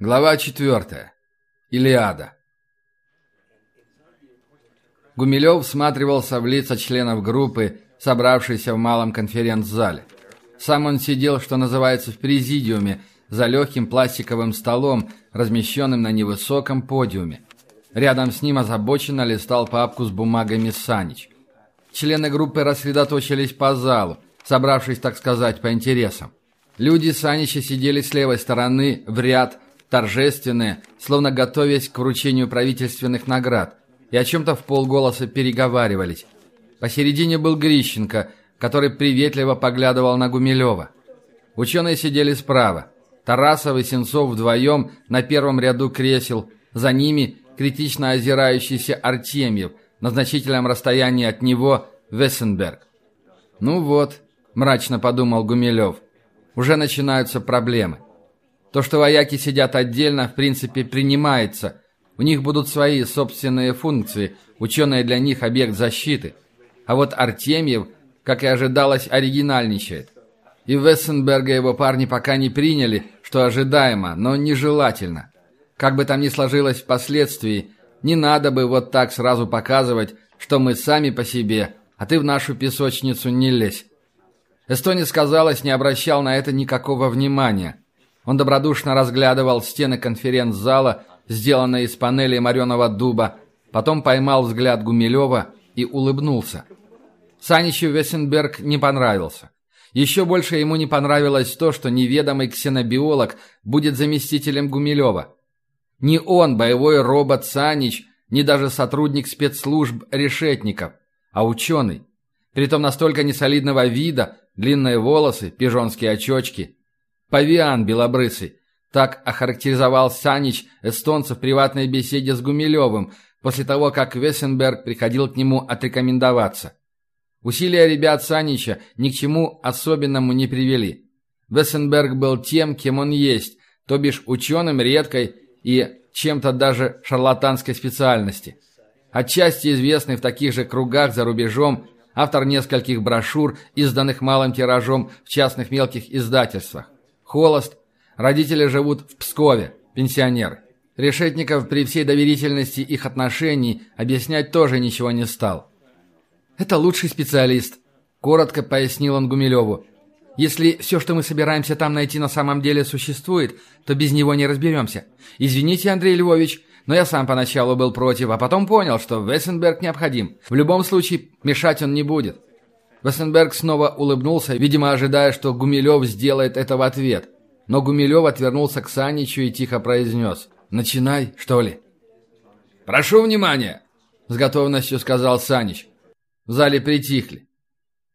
Глава 4. Илиада. Гумилев всматривался в лица членов группы, собравшейся в малом конференц-зале. Сам он сидел, что называется, в президиуме, за легким пластиковым столом, размещенным на невысоком подиуме. Рядом с ним озабоченно листал папку с бумагами Санич. Члены группы рассредоточились по залу, собравшись, так сказать, по интересам. Люди Санича сидели с левой стороны в ряд – торжественные, словно готовясь к вручению правительственных наград, и о чем-то в полголоса переговаривались. Посередине был Грищенко, который приветливо поглядывал на Гумилева. Ученые сидели справа. Тарасов и Сенцов вдвоем на первом ряду кресел, за ними критично озирающийся Артемьев, на значительном расстоянии от него Вессенберг. «Ну вот», – мрачно подумал Гумилев, – «уже начинаются проблемы». То, что вояки сидят отдельно, в принципе, принимается. У них будут свои собственные функции, ученые для них объект защиты. А вот Артемьев, как и ожидалось, оригинальничает. И Вессенберга его парни пока не приняли, что ожидаемо, но нежелательно. Как бы там ни сложилось впоследствии, не надо бы вот так сразу показывать, что мы сами по себе, а ты в нашу песочницу не лезь. Эстонец, казалось, не обращал на это никакого внимания. Он добродушно разглядывал стены конференц-зала, сделанные из панелей мореного дуба, потом поймал взгляд Гумилева и улыбнулся. Саничу Вессенберг не понравился. Еще больше ему не понравилось то, что неведомый ксенобиолог будет заместителем Гумилева. Не он, боевой робот Санич, не даже сотрудник спецслужб решетников, а ученый. Притом настолько несолидного вида, длинные волосы, пижонские очечки – Павиан белобрысый. Так охарактеризовал Санич эстонца в приватной беседе с Гумилевым после того, как Вессенберг приходил к нему отрекомендоваться. Усилия ребят Санича ни к чему особенному не привели. Вессенберг был тем, кем он есть, то бишь ученым редкой и чем-то даже шарлатанской специальности. Отчасти известный в таких же кругах за рубежом, автор нескольких брошюр, изданных малым тиражом в частных мелких издательствах. Холост. Родители живут в Пскове. Пенсионер. Решетников при всей доверительности их отношений объяснять тоже ничего не стал. «Это лучший специалист», – коротко пояснил он Гумилеву. «Если все, что мы собираемся там найти, на самом деле существует, то без него не разберемся. Извините, Андрей Львович, но я сам поначалу был против, а потом понял, что Вессенберг необходим. В любом случае, мешать он не будет. Вессенберг снова улыбнулся, видимо, ожидая, что Гумилев сделает это в ответ. Но Гумилев отвернулся к Саничу и тихо произнес «Начинай, что ли?» «Прошу внимания!» – с готовностью сказал Санич. В зале притихли.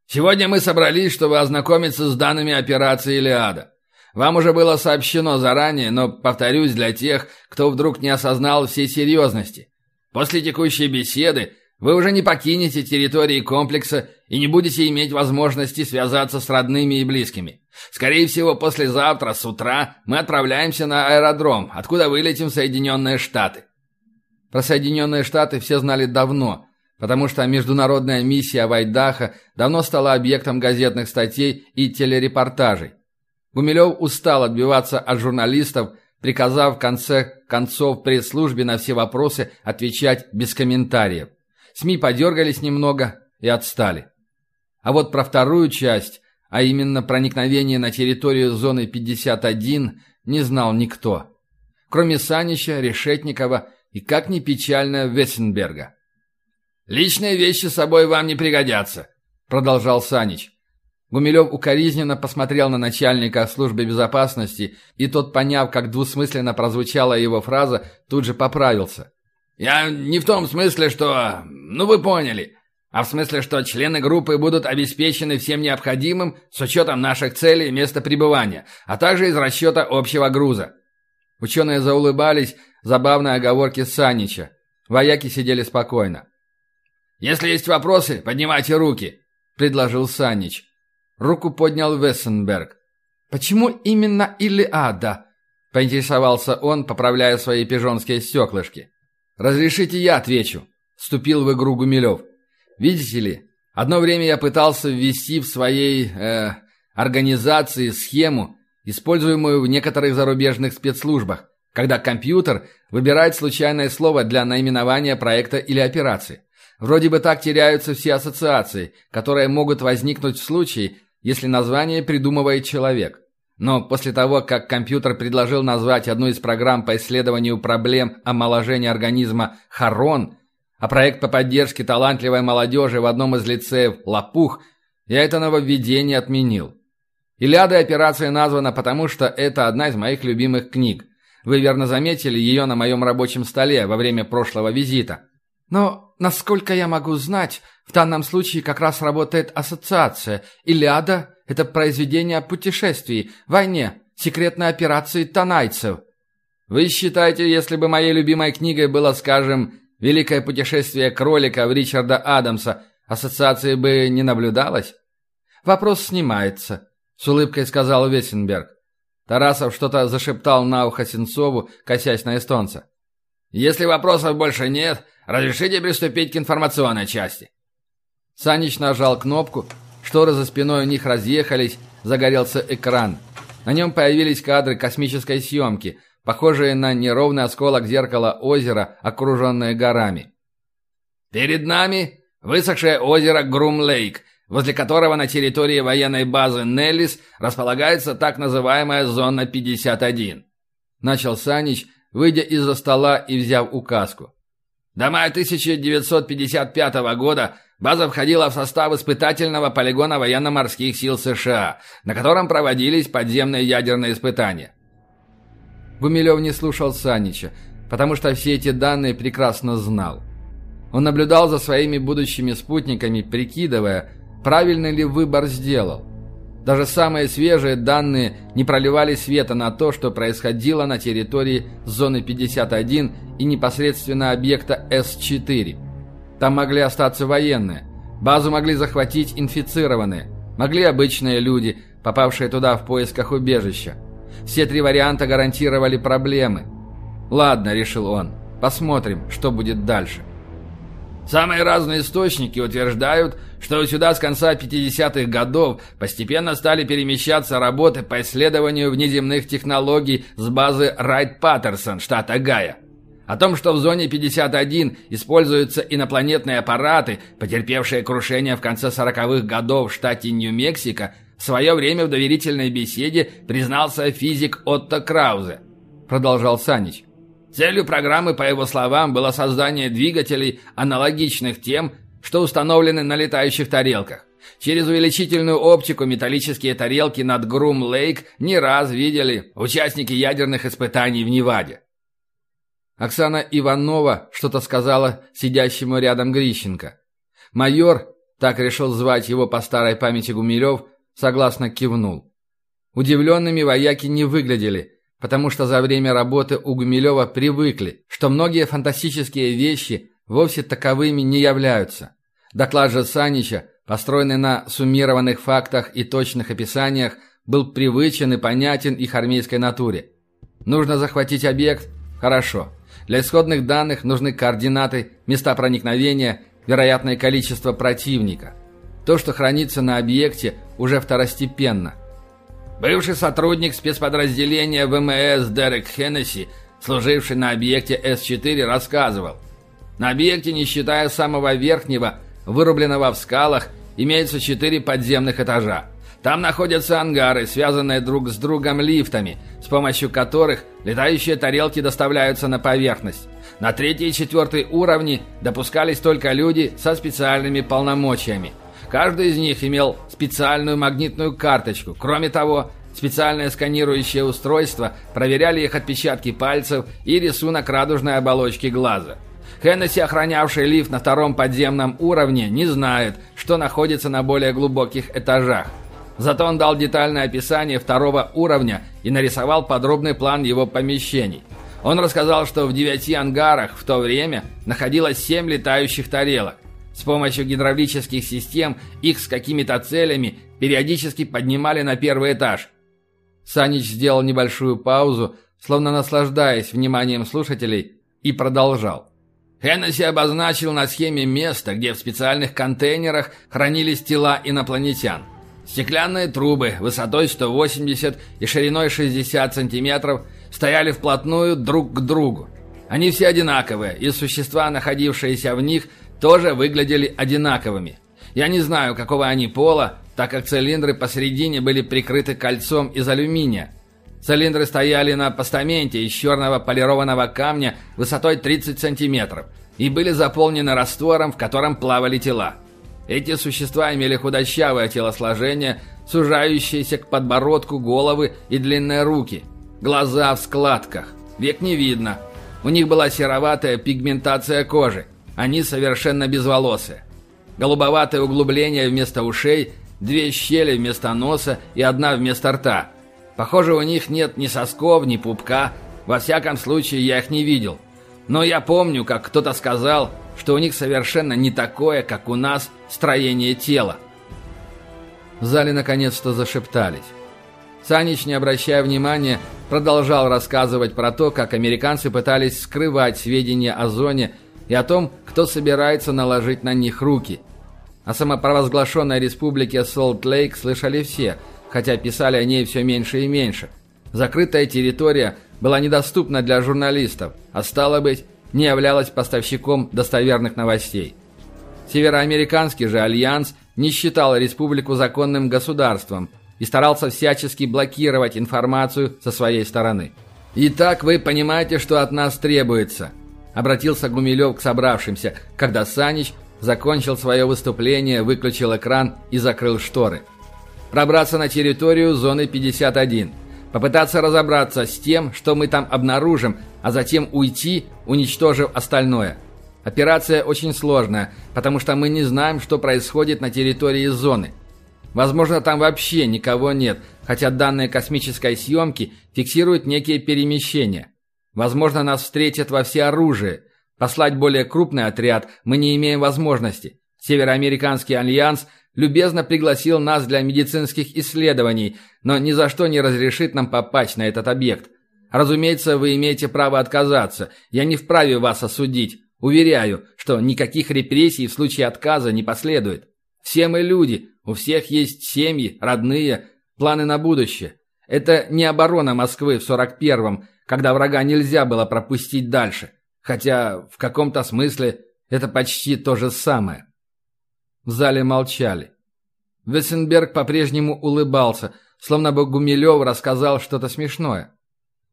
«Сегодня мы собрались, чтобы ознакомиться с данными операции «Илиада». Вам уже было сообщено заранее, но, повторюсь, для тех, кто вдруг не осознал всей серьезности. После текущей беседы вы уже не покинете территории комплекса и не будете иметь возможности связаться с родными и близкими. Скорее всего, послезавтра с утра мы отправляемся на аэродром, откуда вылетим в Соединенные Штаты. Про Соединенные Штаты все знали давно, потому что международная миссия Вайдаха давно стала объектом газетных статей и телерепортажей. Гумилев устал отбиваться от журналистов, приказав в конце концов пресс-службе на все вопросы отвечать без комментариев. СМИ подергались немного и отстали. А вот про вторую часть, а именно проникновение на территорию зоны 51, не знал никто. Кроме Санича, Решетникова и, как ни печально, Вессенберга. «Личные вещи с собой вам не пригодятся», — продолжал Санич. Гумилев укоризненно посмотрел на начальника службы безопасности, и тот, поняв, как двусмысленно прозвучала его фраза, тут же поправился. Я не в том смысле, что... Ну, вы поняли. А в смысле, что члены группы будут обеспечены всем необходимым с учетом наших целей и места пребывания, а также из расчета общего груза. Ученые заулыбались забавной оговорке Санича. Вояки сидели спокойно. «Если есть вопросы, поднимайте руки», — предложил Санич. Руку поднял Вессенберг. «Почему именно Илиада?» — поинтересовался он, поправляя свои пижонские стеклышки. «Разрешите я отвечу», — вступил в игру Гумилев. «Видите ли, одно время я пытался ввести в своей, э, организации схему, используемую в некоторых зарубежных спецслужбах, когда компьютер выбирает случайное слово для наименования проекта или операции. Вроде бы так теряются все ассоциации, которые могут возникнуть в случае, если название придумывает человек. Но после того, как компьютер предложил назвать одну из программ по исследованию проблем омоложения организма «Харон», а проект по поддержке талантливой молодежи в одном из лицеев «Лопух», я это нововведение отменил. Илиада операция названа потому, что это одна из моих любимых книг. Вы верно заметили ее на моем рабочем столе во время прошлого визита. Но, насколько я могу знать, в данном случае как раз работает ассоциация. Илиада – это произведение о путешествии, войне, секретной операции тонайцев. Вы считаете, если бы моей любимой книгой было, скажем, «Великое путешествие кролика» в Ричарда Адамса, ассоциации бы не наблюдалось? Вопрос снимается, с улыбкой сказал Вессенберг. Тарасов что-то зашептал на ухо Сенцову, косясь на эстонца. «Если вопросов больше нет, разрешите приступить к информационной части». Санич нажал кнопку, шторы за спиной у них разъехались, загорелся экран. На нем появились кадры космической съемки, похожие на неровный осколок зеркала озера, окруженное горами. «Перед нами высохшее озеро Грум-Лейк», возле которого на территории военной базы Неллис располагается так называемая зона 51. Начал Санич, выйдя из-за стола и взяв указку. До мая 1955 года база входила в состав испытательного полигона военно-морских сил США, на котором проводились подземные ядерные испытания. Гумилев не слушал Санича, потому что все эти данные прекрасно знал. Он наблюдал за своими будущими спутниками, прикидывая, правильный ли выбор сделал. Даже самые свежие данные не проливали света на то, что происходило на территории зоны 51 и непосредственно объекта С-4. Там могли остаться военные, базу могли захватить инфицированные, могли обычные люди, попавшие туда в поисках убежища. Все три варианта гарантировали проблемы. «Ладно», — решил он, — «посмотрим, что будет дальше». Самые разные источники утверждают, что сюда с конца 50-х годов постепенно стали перемещаться работы по исследованию внеземных технологий с базы Райт-Паттерсон, штат Огайо. О том, что в зоне 51 используются инопланетные аппараты, потерпевшие крушение в конце 40-х годов в штате Нью-Мексико, в свое время в доверительной беседе признался физик Отто Краузе. Продолжал Санич. Целью программы, по его словам, было создание двигателей, аналогичных тем, что установлены на летающих тарелках. Через увеличительную оптику металлические тарелки над Грум-Лейк не раз видели участники ядерных испытаний в Неваде. Оксана Иванова что-то сказала сидящему рядом Грищенко. Майор, так решил звать его по старой памяти Гумилев, согласно кивнул. Удивленными вояки не выглядели – потому что за время работы у Гумилева привыкли, что многие фантастические вещи вовсе таковыми не являются. Доклад же Санича, построенный на суммированных фактах и точных описаниях, был привычен и понятен их армейской натуре. Нужно захватить объект? Хорошо. Для исходных данных нужны координаты, места проникновения, вероятное количество противника. То, что хранится на объекте, уже второстепенно – Бывший сотрудник спецподразделения ВМС Дерек Хеннесси, служивший на объекте С-4, рассказывал. На объекте, не считая самого верхнего, вырубленного в скалах, имеется четыре подземных этажа. Там находятся ангары, связанные друг с другом лифтами, с помощью которых летающие тарелки доставляются на поверхность. На третий и четвертый уровни допускались только люди со специальными полномочиями – Каждый из них имел специальную магнитную карточку. Кроме того, специальное сканирующее устройство проверяли их отпечатки пальцев и рисунок радужной оболочки глаза. Хеннесси, охранявший лифт на втором подземном уровне, не знает, что находится на более глубоких этажах. Зато он дал детальное описание второго уровня и нарисовал подробный план его помещений. Он рассказал, что в девяти ангарах в то время находилось семь летающих тарелок. С помощью гидравлических систем их с какими-то целями периодически поднимали на первый этаж. Санич сделал небольшую паузу, словно наслаждаясь вниманием слушателей, и продолжал. Хеннесси обозначил на схеме место, где в специальных контейнерах хранились тела инопланетян. Стеклянные трубы высотой 180 и шириной 60 сантиметров стояли вплотную друг к другу. Они все одинаковые, и существа, находившиеся в них, тоже выглядели одинаковыми. Я не знаю, какого они пола, так как цилиндры посередине были прикрыты кольцом из алюминия. Цилиндры стояли на постаменте из черного полированного камня высотой 30 сантиметров и были заполнены раствором, в котором плавали тела. Эти существа имели худощавое телосложение, сужающиеся к подбородку головы и длинные руки, глаза в складках, век не видно. У них была сероватая пигментация кожи, они совершенно безволосые. Голубоватое углубление вместо ушей, две щели вместо носа и одна вместо рта. Похоже, у них нет ни сосков, ни пупка, во всяком случае я их не видел. Но я помню, как кто-то сказал, что у них совершенно не такое, как у нас, строение тела. В зале наконец-то зашептались. Санич, не обращая внимания, продолжал рассказывать про то, как американцы пытались скрывать сведения о зоне и о том, кто собирается наложить на них руки. О самопровозглашенной республике Солт-Лейк слышали все, хотя писали о ней все меньше и меньше. Закрытая территория была недоступна для журналистов, а стало быть, не являлась поставщиком достоверных новостей. Североамериканский же альянс не считал республику законным государством и старался всячески блокировать информацию со своей стороны. «Итак, вы понимаете, что от нас требуется», – обратился Гумилев к собравшимся, когда Санич закончил свое выступление, выключил экран и закрыл шторы. «Пробраться на территорию зоны 51» попытаться разобраться с тем, что мы там обнаружим, а затем уйти, уничтожив остальное. Операция очень сложная, потому что мы не знаем, что происходит на территории зоны. Возможно, там вообще никого нет, хотя данные космической съемки фиксируют некие перемещения. Возможно, нас встретят во всеоружии. Послать более крупный отряд мы не имеем возможности. Североамериканский альянс любезно пригласил нас для медицинских исследований, но ни за что не разрешит нам попасть на этот объект. Разумеется, вы имеете право отказаться. Я не вправе вас осудить. Уверяю, что никаких репрессий в случае отказа не последует. Все мы люди, у всех есть семьи, родные, планы на будущее. Это не оборона Москвы в 41-м, когда врага нельзя было пропустить дальше. Хотя в каком-то смысле это почти то же самое. В зале молчали. Вессенберг по-прежнему улыбался, словно бы Гумилев рассказал что-то смешное.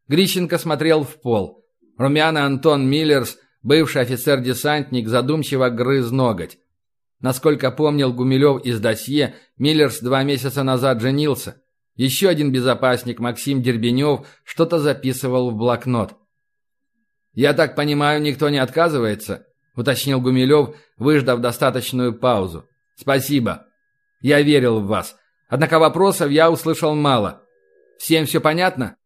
Грищенко смотрел в пол. Румяный Антон Миллерс, бывший офицер-десантник, задумчиво грыз ноготь. Насколько помнил Гумилев из досье, Миллерс два месяца назад женился. Еще один безопасник, Максим Дербенев, что-то записывал в блокнот. «Я так понимаю, никто не отказывается?» — уточнил Гумилев, выждав достаточную паузу. «Спасибо. Я верил в вас. Однако вопросов я услышал мало. Всем все понятно?»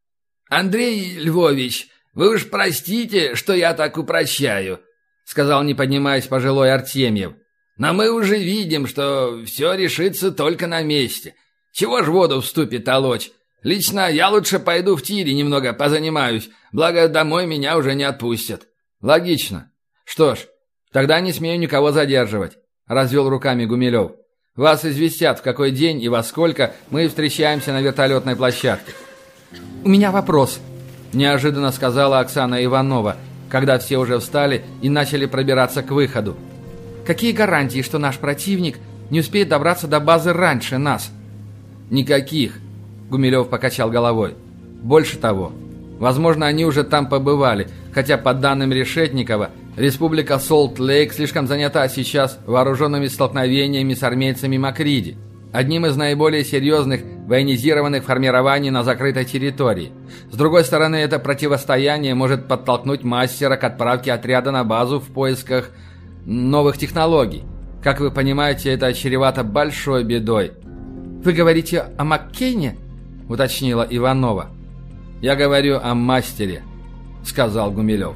«Андрей Львович, вы уж простите, что я так упрощаю», — сказал, не поднимаясь пожилой Артемьев. «Но мы уже видим, что все решится только на месте. Чего ж воду вступит толочь? Лично я лучше пойду в тире немного позанимаюсь, благо домой меня уже не отпустят». «Логично. Что ж, «Тогда не смею никого задерживать», — развел руками Гумилев. «Вас известят, в какой день и во сколько мы встречаемся на вертолетной площадке». «У меня вопрос», — неожиданно сказала Оксана Иванова, когда все уже встали и начали пробираться к выходу. «Какие гарантии, что наш противник не успеет добраться до базы раньше нас?» «Никаких», — Гумилев покачал головой. «Больше того, возможно, они уже там побывали, хотя по данным Решетникова — Республика Солт-Лейк слишком занята сейчас вооруженными столкновениями с армейцами Макриди, одним из наиболее серьезных военизированных формирований на закрытой территории. С другой стороны, это противостояние может подтолкнуть мастера к отправке отряда на базу в поисках новых технологий. Как вы понимаете, это чревато большой бедой. «Вы говорите о Маккейне?» – уточнила Иванова. «Я говорю о мастере», – сказал Гумилев.